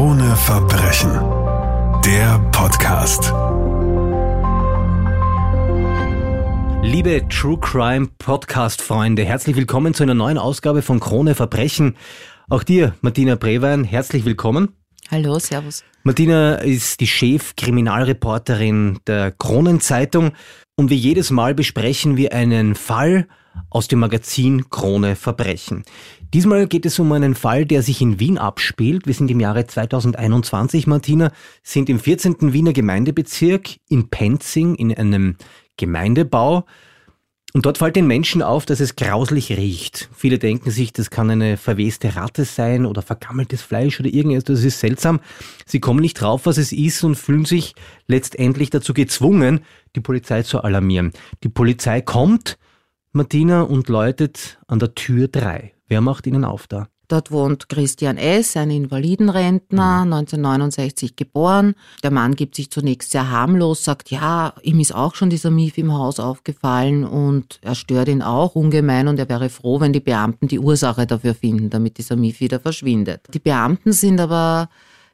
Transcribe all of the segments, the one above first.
Krone Verbrechen. Der Podcast. Liebe True Crime Podcast Freunde, herzlich willkommen zu einer neuen Ausgabe von Krone Verbrechen. Auch dir, Martina Brewein, herzlich willkommen. Hallo, Servus. Martina ist die Chef-Kriminalreporterin der Kronenzeitung und wie jedes Mal besprechen wir einen Fall aus dem Magazin Krone Verbrechen. Diesmal geht es um einen Fall, der sich in Wien abspielt. Wir sind im Jahre 2021, Martina, sind im 14. Wiener Gemeindebezirk in Penzing in einem Gemeindebau. Und dort fällt den Menschen auf, dass es grauslich riecht. Viele denken sich, das kann eine verweste Ratte sein oder vergammeltes Fleisch oder irgendetwas. Das ist seltsam. Sie kommen nicht drauf, was es ist und fühlen sich letztendlich dazu gezwungen, die Polizei zu alarmieren. Die Polizei kommt, Martina, und läutet an der Tür 3. Wer macht Ihnen auf da? Dort wohnt Christian S., ein Invalidenrentner, 1969 geboren. Der Mann gibt sich zunächst sehr harmlos, sagt, ja, ihm ist auch schon dieser Mief im Haus aufgefallen und er stört ihn auch ungemein und er wäre froh, wenn die Beamten die Ursache dafür finden, damit dieser Mief wieder verschwindet. Die Beamten sind aber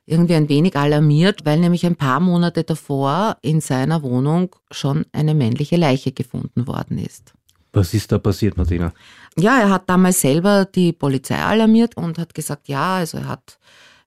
irgendwie ein wenig alarmiert, weil nämlich ein paar Monate davor in seiner Wohnung schon eine männliche Leiche gefunden worden ist. Was ist da passiert, Martina? Ja, er hat damals selber die Polizei alarmiert und hat gesagt, ja, also er hat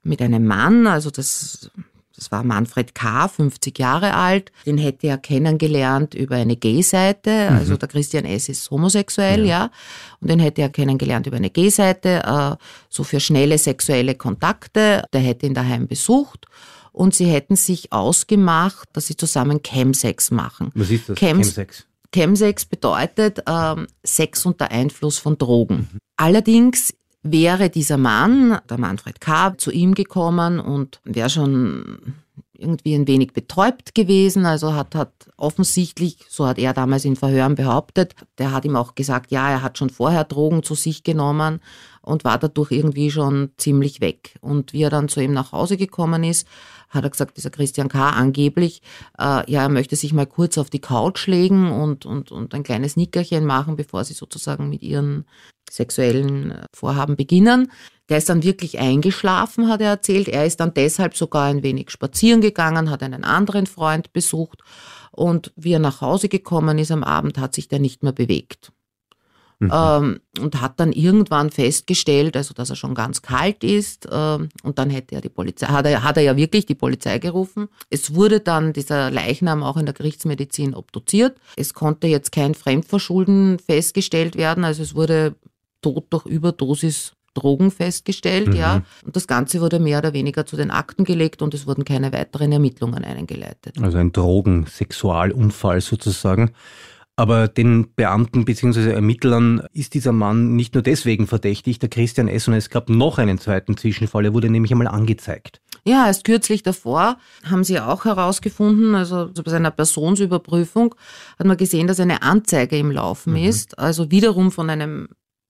mit einem Mann, also das, das war Manfred K., 50 Jahre alt, den hätte er kennengelernt über eine Gay-Seite, also der Christian S. ist homosexuell, ja. ja, und den hätte er kennengelernt über eine Gay-Seite, äh, so für schnelle sexuelle Kontakte, der hätte ihn daheim besucht und sie hätten sich ausgemacht, dass sie zusammen Chemsex machen. Was ist das? Chems Chemsex? Chemsex bedeutet ähm, Sex unter Einfluss von Drogen. Allerdings wäre dieser Mann, der Manfred K., zu ihm gekommen und wäre schon irgendwie ein wenig betäubt gewesen, also hat, hat offensichtlich, so hat er damals in Verhören behauptet, der hat ihm auch gesagt, ja, er hat schon vorher Drogen zu sich genommen und war dadurch irgendwie schon ziemlich weg. Und wie er dann zu ihm nach Hause gekommen ist, hat er gesagt, dieser Christian K. angeblich, äh, ja, er möchte sich mal kurz auf die Couch legen und, und, und ein kleines Nickerchen machen, bevor sie sozusagen mit ihren sexuellen äh, Vorhaben beginnen. Der ist dann wirklich eingeschlafen, hat er erzählt. Er ist dann deshalb sogar ein wenig spazieren gegangen, hat einen anderen Freund besucht und wie er nach Hause gekommen ist am Abend, hat sich der nicht mehr bewegt. Mhm. Ähm, und hat dann irgendwann festgestellt, also dass er schon ganz kalt ist. Ähm, und dann hätte er die Polizei, hat er, hat er ja wirklich die Polizei gerufen. Es wurde dann dieser Leichnam auch in der Gerichtsmedizin obduziert. Es konnte jetzt kein Fremdverschulden festgestellt werden, also es wurde Tod durch Überdosis Drogen festgestellt, mhm. ja. Und das Ganze wurde mehr oder weniger zu den Akten gelegt und es wurden keine weiteren Ermittlungen eingeleitet. Also ein Drogensexualunfall sozusagen. Aber den Beamten bzw. Ermittlern ist dieser Mann nicht nur deswegen verdächtig, der Christian S. und es gab noch einen zweiten Zwischenfall, er wurde nämlich einmal angezeigt. Ja, erst kürzlich davor haben sie auch herausgefunden, also bei seiner Personsüberprüfung hat man gesehen, dass eine Anzeige im Laufen mhm. ist, also wiederum von einem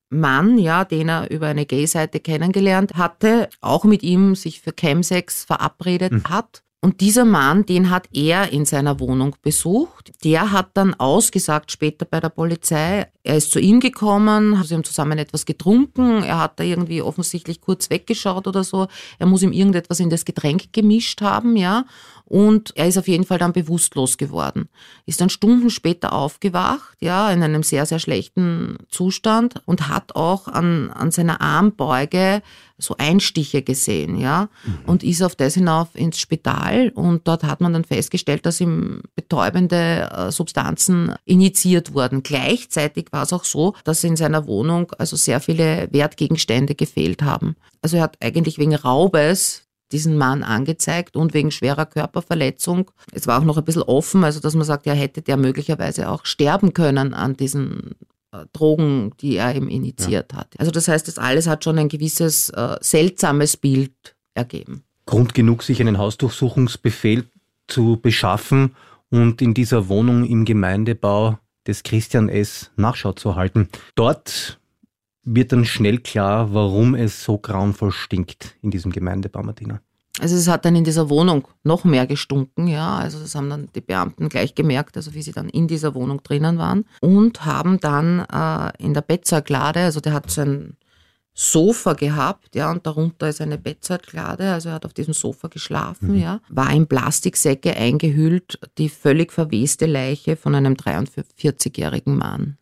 Mann, ja, den er über eine Gay-Seite kennengelernt hatte, auch mit ihm sich für Chemsex verabredet mhm. hat. Und dieser Mann, den hat er in seiner Wohnung besucht. Der hat dann ausgesagt später bei der Polizei, er ist zu ihm gekommen, sie haben zusammen etwas getrunken, er hat da irgendwie offensichtlich kurz weggeschaut oder so. Er muss ihm irgendetwas in das Getränk gemischt haben, ja. Und er ist auf jeden Fall dann bewusstlos geworden. Ist dann Stunden später aufgewacht, ja, in einem sehr, sehr schlechten Zustand und hat auch an, an seiner Armbeuge so Einstiche gesehen, ja, mhm. und ist auf das hinauf ins Spital und dort hat man dann festgestellt, dass ihm betäubende äh, Substanzen injiziert wurden. Gleichzeitig war es auch so, dass in seiner Wohnung also sehr viele Wertgegenstände gefehlt haben. Also er hat eigentlich wegen Raubes diesen Mann angezeigt und wegen schwerer Körperverletzung. Es war auch noch ein bisschen offen, also dass man sagt, ja, hätte der möglicherweise auch sterben können an diesen äh, Drogen, die er ihm initiiert ja. hat. Also das heißt, das alles hat schon ein gewisses äh, seltsames Bild ergeben. Grund genug, sich einen Hausdurchsuchungsbefehl zu beschaffen und in dieser Wohnung im Gemeindebau des Christian S. Nachschau zu halten. Dort wird dann schnell klar, warum es so grauenvoll stinkt in diesem Gemeindebau, Martina. Also es hat dann in dieser Wohnung noch mehr gestunken, ja. Also das haben dann die Beamten gleich gemerkt, also wie sie dann in dieser Wohnung drinnen waren und haben dann äh, in der Bettzeuglade, also der hat so ein Sofa gehabt, ja, und darunter ist eine Bettzeitklade, also er hat auf diesem Sofa geschlafen, mhm. ja, war in Plastiksäcke eingehüllt, die völlig verweste Leiche von einem 43-jährigen Mann.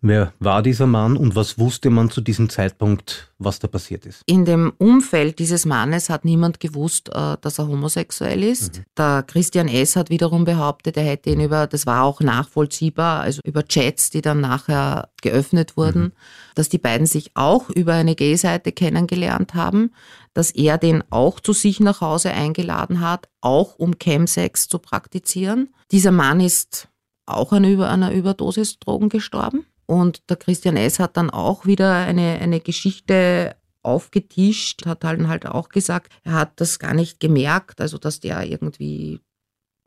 Wer war dieser Mann und was wusste man zu diesem Zeitpunkt, was da passiert ist? In dem Umfeld dieses Mannes hat niemand gewusst, äh, dass er homosexuell ist. Mhm. Der Christian S. hat wiederum behauptet, er hätte ihn über, das war auch nachvollziehbar, also über Chats, die dann nachher geöffnet wurden, mhm. dass die beiden sich auch über eine Gay-Seite kennengelernt haben, dass er den auch zu sich nach Hause eingeladen hat, auch um Chemsex zu praktizieren. Dieser Mann ist auch an einer Überdosis Drogen gestorben. Und der Christian S. hat dann auch wieder eine, eine Geschichte aufgetischt, hat dann halt auch gesagt, er hat das gar nicht gemerkt, also dass der irgendwie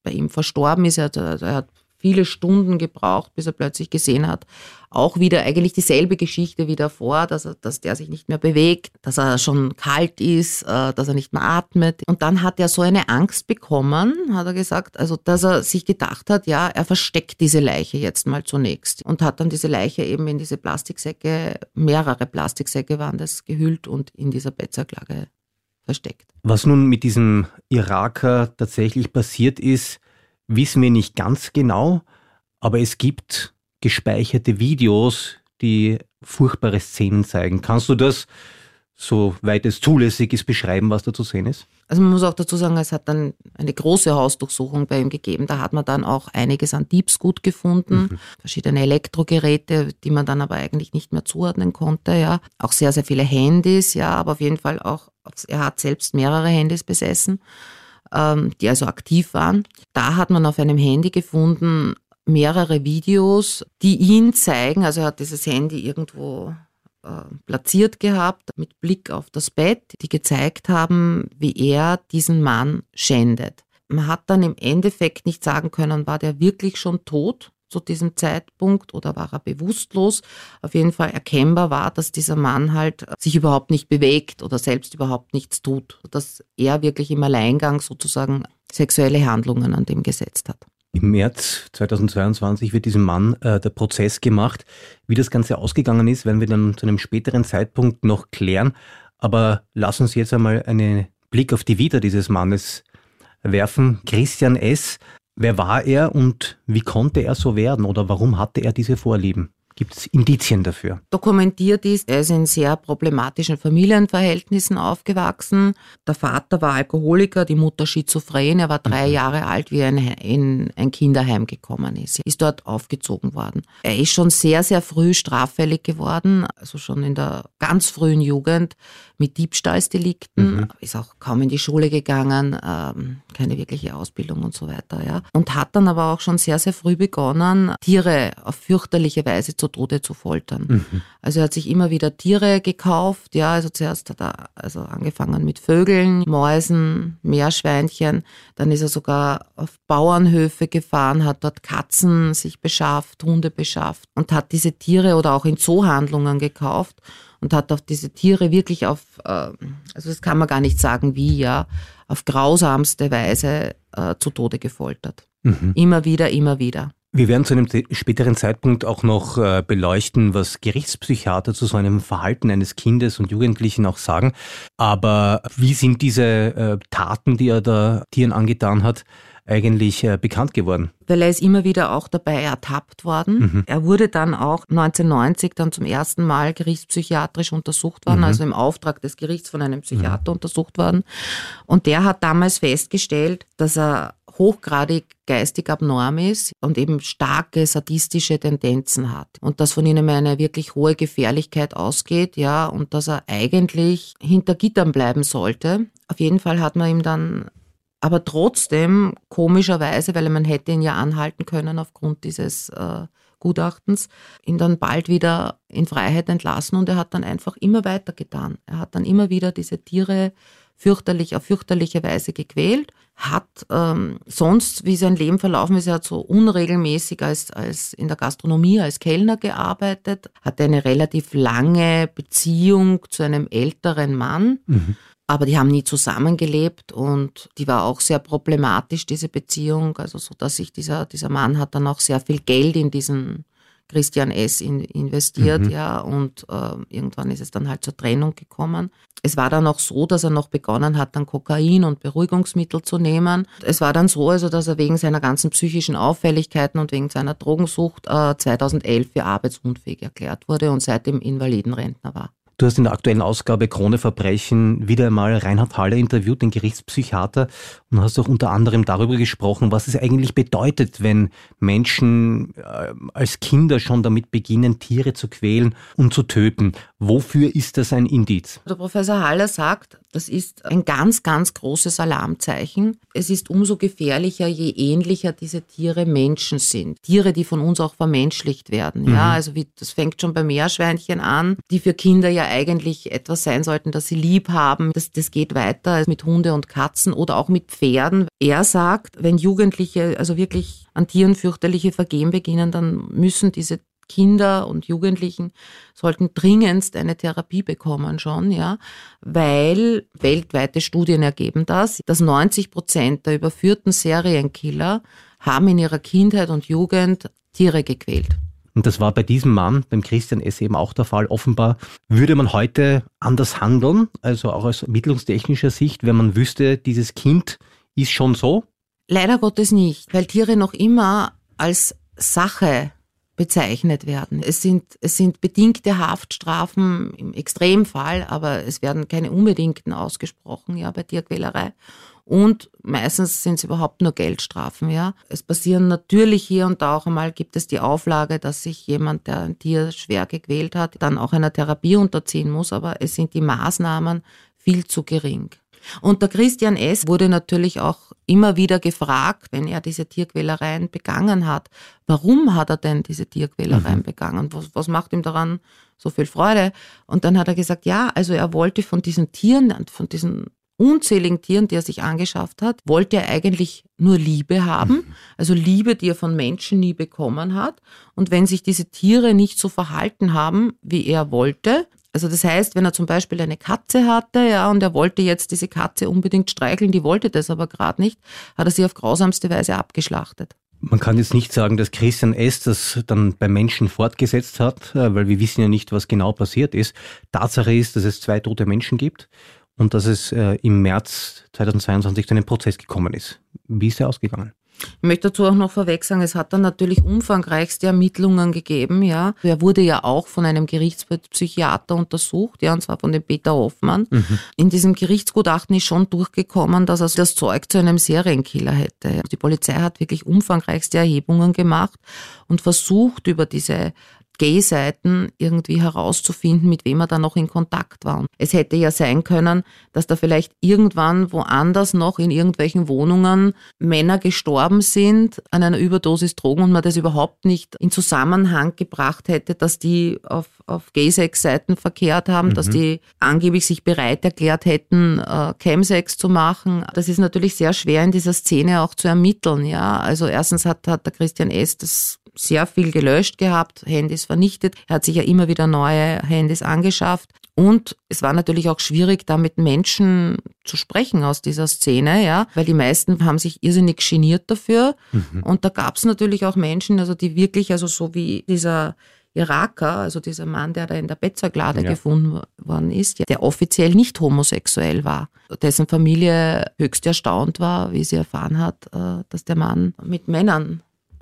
bei ihm verstorben ist. Er hat, er hat viele Stunden gebraucht, bis er plötzlich gesehen hat, auch wieder eigentlich dieselbe Geschichte wie davor, dass, er, dass der sich nicht mehr bewegt, dass er schon kalt ist, äh, dass er nicht mehr atmet. Und dann hat er so eine Angst bekommen, hat er gesagt, also dass er sich gedacht hat, ja, er versteckt diese Leiche jetzt mal zunächst und hat dann diese Leiche eben in diese Plastiksäcke, mehrere Plastiksäcke waren das, gehüllt und in dieser Bettzerklage versteckt. Was nun mit diesem Iraker tatsächlich passiert ist, wissen wir nicht ganz genau, aber es gibt gespeicherte Videos, die furchtbare Szenen zeigen. Kannst du das, soweit es zulässig ist, beschreiben, was da zu sehen ist? Also man muss auch dazu sagen, es hat dann eine große Hausdurchsuchung bei ihm gegeben. Da hat man dann auch einiges an Diebsgut gefunden, mhm. verschiedene Elektrogeräte, die man dann aber eigentlich nicht mehr zuordnen konnte. Ja, auch sehr sehr viele Handys. Ja, aber auf jeden Fall auch er hat selbst mehrere Handys besessen die also aktiv waren. Da hat man auf einem Handy gefunden mehrere Videos, die ihn zeigen, also er hat dieses Handy irgendwo äh, platziert gehabt mit Blick auf das Bett, die gezeigt haben, wie er diesen Mann schändet. Man hat dann im Endeffekt nicht sagen können, war der wirklich schon tot zu diesem Zeitpunkt oder war er bewusstlos. Auf jeden Fall erkennbar war, dass dieser Mann halt sich überhaupt nicht bewegt oder selbst überhaupt nichts tut, dass er wirklich im Alleingang sozusagen sexuelle Handlungen an dem gesetzt hat. Im März 2022 wird diesem Mann äh, der Prozess gemacht. Wie das Ganze ausgegangen ist, werden wir dann zu einem späteren Zeitpunkt noch klären. Aber lass uns jetzt einmal einen Blick auf die Vita dieses Mannes werfen. Christian S. Wer war er und wie konnte er so werden oder warum hatte er diese Vorlieben? Gibt es Indizien dafür? Dokumentiert ist, er ist in sehr problematischen Familienverhältnissen aufgewachsen. Der Vater war Alkoholiker, die Mutter schizophren. Er war drei mhm. Jahre alt, wie er in ein Kinderheim gekommen ist. Er ist dort aufgezogen worden. Er ist schon sehr, sehr früh straffällig geworden, also schon in der ganz frühen Jugend mit Diebstahlsdelikten, mhm. ist auch kaum in die Schule gegangen, ähm, keine wirkliche Ausbildung und so weiter. Ja. Und hat dann aber auch schon sehr, sehr früh begonnen, Tiere auf fürchterliche Weise zu Tode zu foltern. Mhm. Also er hat sich immer wieder Tiere gekauft, ja, also zuerst hat er also angefangen mit Vögeln, Mäusen, Meerschweinchen, dann ist er sogar auf Bauernhöfe gefahren, hat dort Katzen sich beschafft, Hunde beschafft und hat diese Tiere oder auch in Zoohandlungen gekauft und hat auf diese Tiere wirklich auf, äh, also das kann man gar nicht sagen wie, ja, auf grausamste Weise äh, zu Tode gefoltert. Mhm. Immer wieder, immer wieder. Wir werden zu einem späteren Zeitpunkt auch noch äh, beleuchten, was Gerichtspsychiater zu so einem Verhalten eines Kindes und Jugendlichen auch sagen. Aber wie sind diese äh, Taten, die er da Tieren angetan hat, eigentlich äh, bekannt geworden? Weil er ist immer wieder auch dabei ertappt worden. Mhm. Er wurde dann auch 1990 dann zum ersten Mal gerichtspsychiatrisch untersucht worden, mhm. also im Auftrag des Gerichts von einem Psychiater mhm. untersucht worden. Und der hat damals festgestellt, dass er hochgradig geistig abnorm ist und eben starke sadistische Tendenzen hat und dass von ihnen eine wirklich hohe Gefährlichkeit ausgeht, ja, und dass er eigentlich hinter Gittern bleiben sollte. Auf jeden Fall hat man ihm dann aber trotzdem komischerweise, weil man hätte ihn ja anhalten können aufgrund dieses äh, Gutachtens, ihn dann bald wieder in Freiheit entlassen und er hat dann einfach immer weiter getan. Er hat dann immer wieder diese Tiere fürchterlich, auf fürchterliche Weise gequält, hat ähm, sonst, wie sein Leben verlaufen ist, er hat so unregelmäßig als, als in der Gastronomie als Kellner gearbeitet, hatte eine relativ lange Beziehung zu einem älteren Mann. Mhm aber die haben nie zusammengelebt und die war auch sehr problematisch, diese Beziehung. Also so, dass sich dieser, dieser Mann hat dann auch sehr viel Geld in diesen Christian S. In, investiert, mhm. ja, und äh, irgendwann ist es dann halt zur Trennung gekommen. Es war dann auch so, dass er noch begonnen hat, dann Kokain und Beruhigungsmittel zu nehmen. Es war dann so, also, dass er wegen seiner ganzen psychischen Auffälligkeiten und wegen seiner Drogensucht äh, 2011 für arbeitsunfähig erklärt wurde und seitdem Invalidenrentner war. Du hast in der aktuellen Ausgabe Krone Verbrechen wieder einmal Reinhard Haller interviewt, den Gerichtspsychiater, und hast auch unter anderem darüber gesprochen, was es eigentlich bedeutet, wenn Menschen äh, als Kinder schon damit beginnen, Tiere zu quälen und zu töten. Wofür ist das ein Indiz? Der Professor Haller sagt, das ist ein ganz, ganz großes Alarmzeichen. Es ist umso gefährlicher, je ähnlicher diese Tiere Menschen sind. Tiere, die von uns auch vermenschlicht werden. Mhm. Ja, also wie, das fängt schon bei Meerschweinchen an, die für Kinder ja eigentlich etwas sein sollten, das sie lieb haben. Das, das geht weiter mit Hunde und Katzen oder auch mit Pferden. Er sagt, wenn Jugendliche also wirklich an Tieren fürchterliche Vergehen beginnen, dann müssen diese Kinder und Jugendlichen sollten dringendst eine Therapie bekommen schon, ja, weil weltweite Studien ergeben das, dass 90 Prozent der überführten Serienkiller haben in ihrer Kindheit und Jugend Tiere gequält. Und das war bei diesem Mann, beim Christian S. eben auch der Fall. Offenbar würde man heute anders handeln, also auch aus ermittlungstechnischer Sicht, wenn man wüsste, dieses Kind ist schon so? Leider Gottes nicht, weil Tiere noch immer als Sache bezeichnet werden. Es sind, es sind bedingte Haftstrafen im Extremfall, aber es werden keine unbedingten ausgesprochen, ja, bei Tierquälerei. Und meistens sind es überhaupt nur Geldstrafen, ja. Es passieren natürlich hier und da auch einmal gibt es die Auflage, dass sich jemand, der ein Tier schwer gequält hat, dann auch einer Therapie unterziehen muss, aber es sind die Maßnahmen viel zu gering. Und der Christian S. wurde natürlich auch immer wieder gefragt, wenn er diese Tierquälereien begangen hat, warum hat er denn diese Tierquälereien mhm. begangen? Was, was macht ihm daran so viel Freude? Und dann hat er gesagt, ja, also er wollte von diesen Tieren, von diesen unzähligen Tieren, die er sich angeschafft hat, wollte er eigentlich nur Liebe haben, mhm. also Liebe, die er von Menschen nie bekommen hat. Und wenn sich diese Tiere nicht so verhalten haben, wie er wollte, also das heißt, wenn er zum Beispiel eine Katze hatte, ja, und er wollte jetzt diese Katze unbedingt streicheln, die wollte das aber gerade nicht, hat er sie auf grausamste Weise abgeschlachtet. Man kann jetzt nicht sagen, dass Christian S. das dann bei Menschen fortgesetzt hat, äh, weil wir wissen ja nicht, was genau passiert ist. Tatsache ist, dass es zwei tote Menschen gibt und dass es äh, im März 2022 zu einem Prozess gekommen ist. Wie ist er ausgegangen? Ich möchte dazu auch noch vorweg sagen, es hat dann natürlich umfangreichste Ermittlungen gegeben, ja. Er wurde ja auch von einem Gerichtspsychiater untersucht, ja, und zwar von dem Peter Hoffmann. Mhm. In diesem Gerichtsgutachten ist schon durchgekommen, dass er das Zeug zu einem Serienkiller hätte. Die Polizei hat wirklich umfangreichste Erhebungen gemacht und versucht, über diese Gay-Seiten irgendwie herauszufinden, mit wem er da noch in Kontakt war. Und es hätte ja sein können, dass da vielleicht irgendwann woanders noch in irgendwelchen Wohnungen Männer gestorben sind an einer Überdosis Drogen und man das überhaupt nicht in Zusammenhang gebracht hätte, dass die auf, auf Gay-Sex-Seiten verkehrt haben, mhm. dass die angeblich sich bereit erklärt hätten, äh, Chemsex zu machen. Das ist natürlich sehr schwer in dieser Szene auch zu ermitteln. Ja, also erstens hat, hat der Christian S. das sehr viel gelöscht gehabt, Handys vernichtet. Er hat sich ja immer wieder neue Handys angeschafft. Und es war natürlich auch schwierig, da mit Menschen zu sprechen aus dieser Szene, ja, weil die meisten haben sich irrsinnig geniert dafür. Mhm. Und da gab es natürlich auch Menschen, also die wirklich, also so wie dieser Iraker, also dieser Mann, der da in der Bettzeuglader ja. gefunden worden ist, der offiziell nicht homosexuell war, dessen Familie höchst erstaunt war, wie sie erfahren hat, äh, dass der Mann mit Männern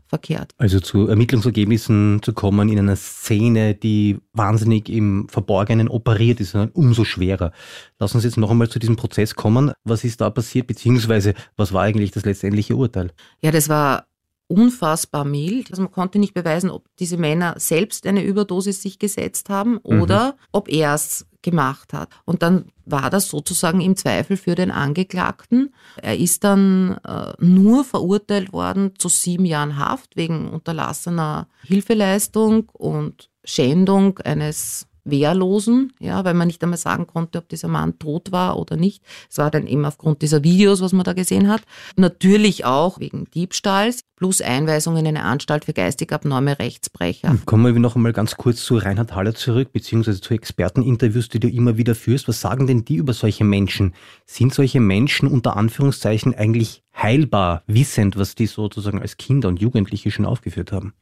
verkehrt. Also zu Ermittlungsergebnissen zu kommen in einer Szene, die wahnsinnig im Verborgenen operiert ist, umso schwerer. Lass uns jetzt noch einmal zu diesem Prozess kommen. Was ist da passiert, beziehungsweise was war eigentlich das letztendliche Urteil? Ja, das war unfassbar mild. Also man konnte nicht beweisen, ob diese Männer selbst eine Überdosis sich gesetzt haben oder mhm. ob er es gemacht hat. Und dann war das sozusagen im Zweifel für den Angeklagten. Er ist dann äh, nur verurteilt worden zu sieben Jahren Haft wegen unterlassener Hilfeleistung und Schändung eines Wehrlosen, ja, weil man nicht einmal sagen konnte, ob dieser Mann tot war oder nicht. Es war dann eben aufgrund dieser Videos, was man da gesehen hat. Natürlich auch wegen Diebstahls plus Einweisung in eine Anstalt für geistig abnorme Rechtsbrecher. Kommen wir noch einmal ganz kurz zu Reinhard Haller zurück, beziehungsweise zu Experteninterviews, die du immer wieder führst. Was sagen denn die über solche Menschen? Sind solche Menschen unter Anführungszeichen eigentlich heilbar, wissend, was die sozusagen als Kinder und Jugendliche schon aufgeführt haben?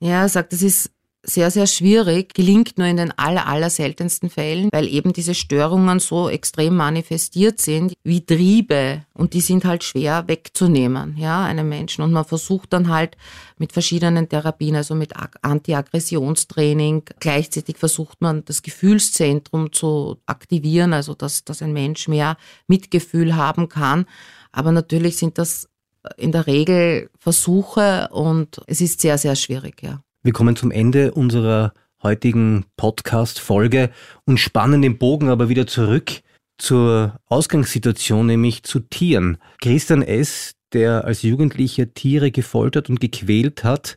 Ja, er sagt, das ist sehr, sehr schwierig, gelingt nur in den aller, aller seltensten Fällen, weil eben diese Störungen so extrem manifestiert sind wie Triebe und die sind halt schwer wegzunehmen, ja, einem Menschen. Und man versucht dann halt mit verschiedenen Therapien, also mit Anti-Aggressionstraining, gleichzeitig versucht man das Gefühlszentrum zu aktivieren, also dass, dass ein Mensch mehr Mitgefühl haben kann. Aber natürlich sind das in der Regel Versuche und es ist sehr, sehr schwierig, ja. Wir kommen zum Ende unserer heutigen Podcast-Folge und spannen den Bogen aber wieder zurück zur Ausgangssituation, nämlich zu Tieren. Christian S., der als Jugendlicher Tiere gefoltert und gequält hat,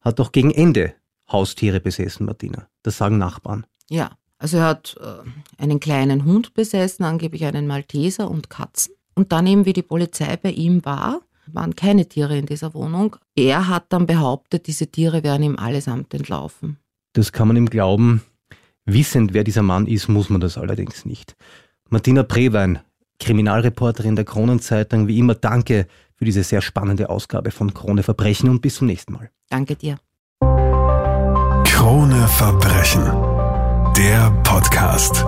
hat auch gegen Ende Haustiere besessen, Martina. Das sagen Nachbarn. Ja, also er hat äh, einen kleinen Hund besessen, angeblich einen Malteser und Katzen. Und dann eben, wie die Polizei bei ihm war, waren keine Tiere in dieser Wohnung. Er hat dann behauptet, diese Tiere wären ihm allesamt entlaufen. Das kann man ihm glauben. Wissend, wer dieser Mann ist, muss man das allerdings nicht. Martina Prewein, Kriminalreporterin der Kronenzeitung, wie immer danke für diese sehr spannende Ausgabe von Krone Verbrechen und bis zum nächsten Mal. Danke dir. Krone Verbrechen, der Podcast.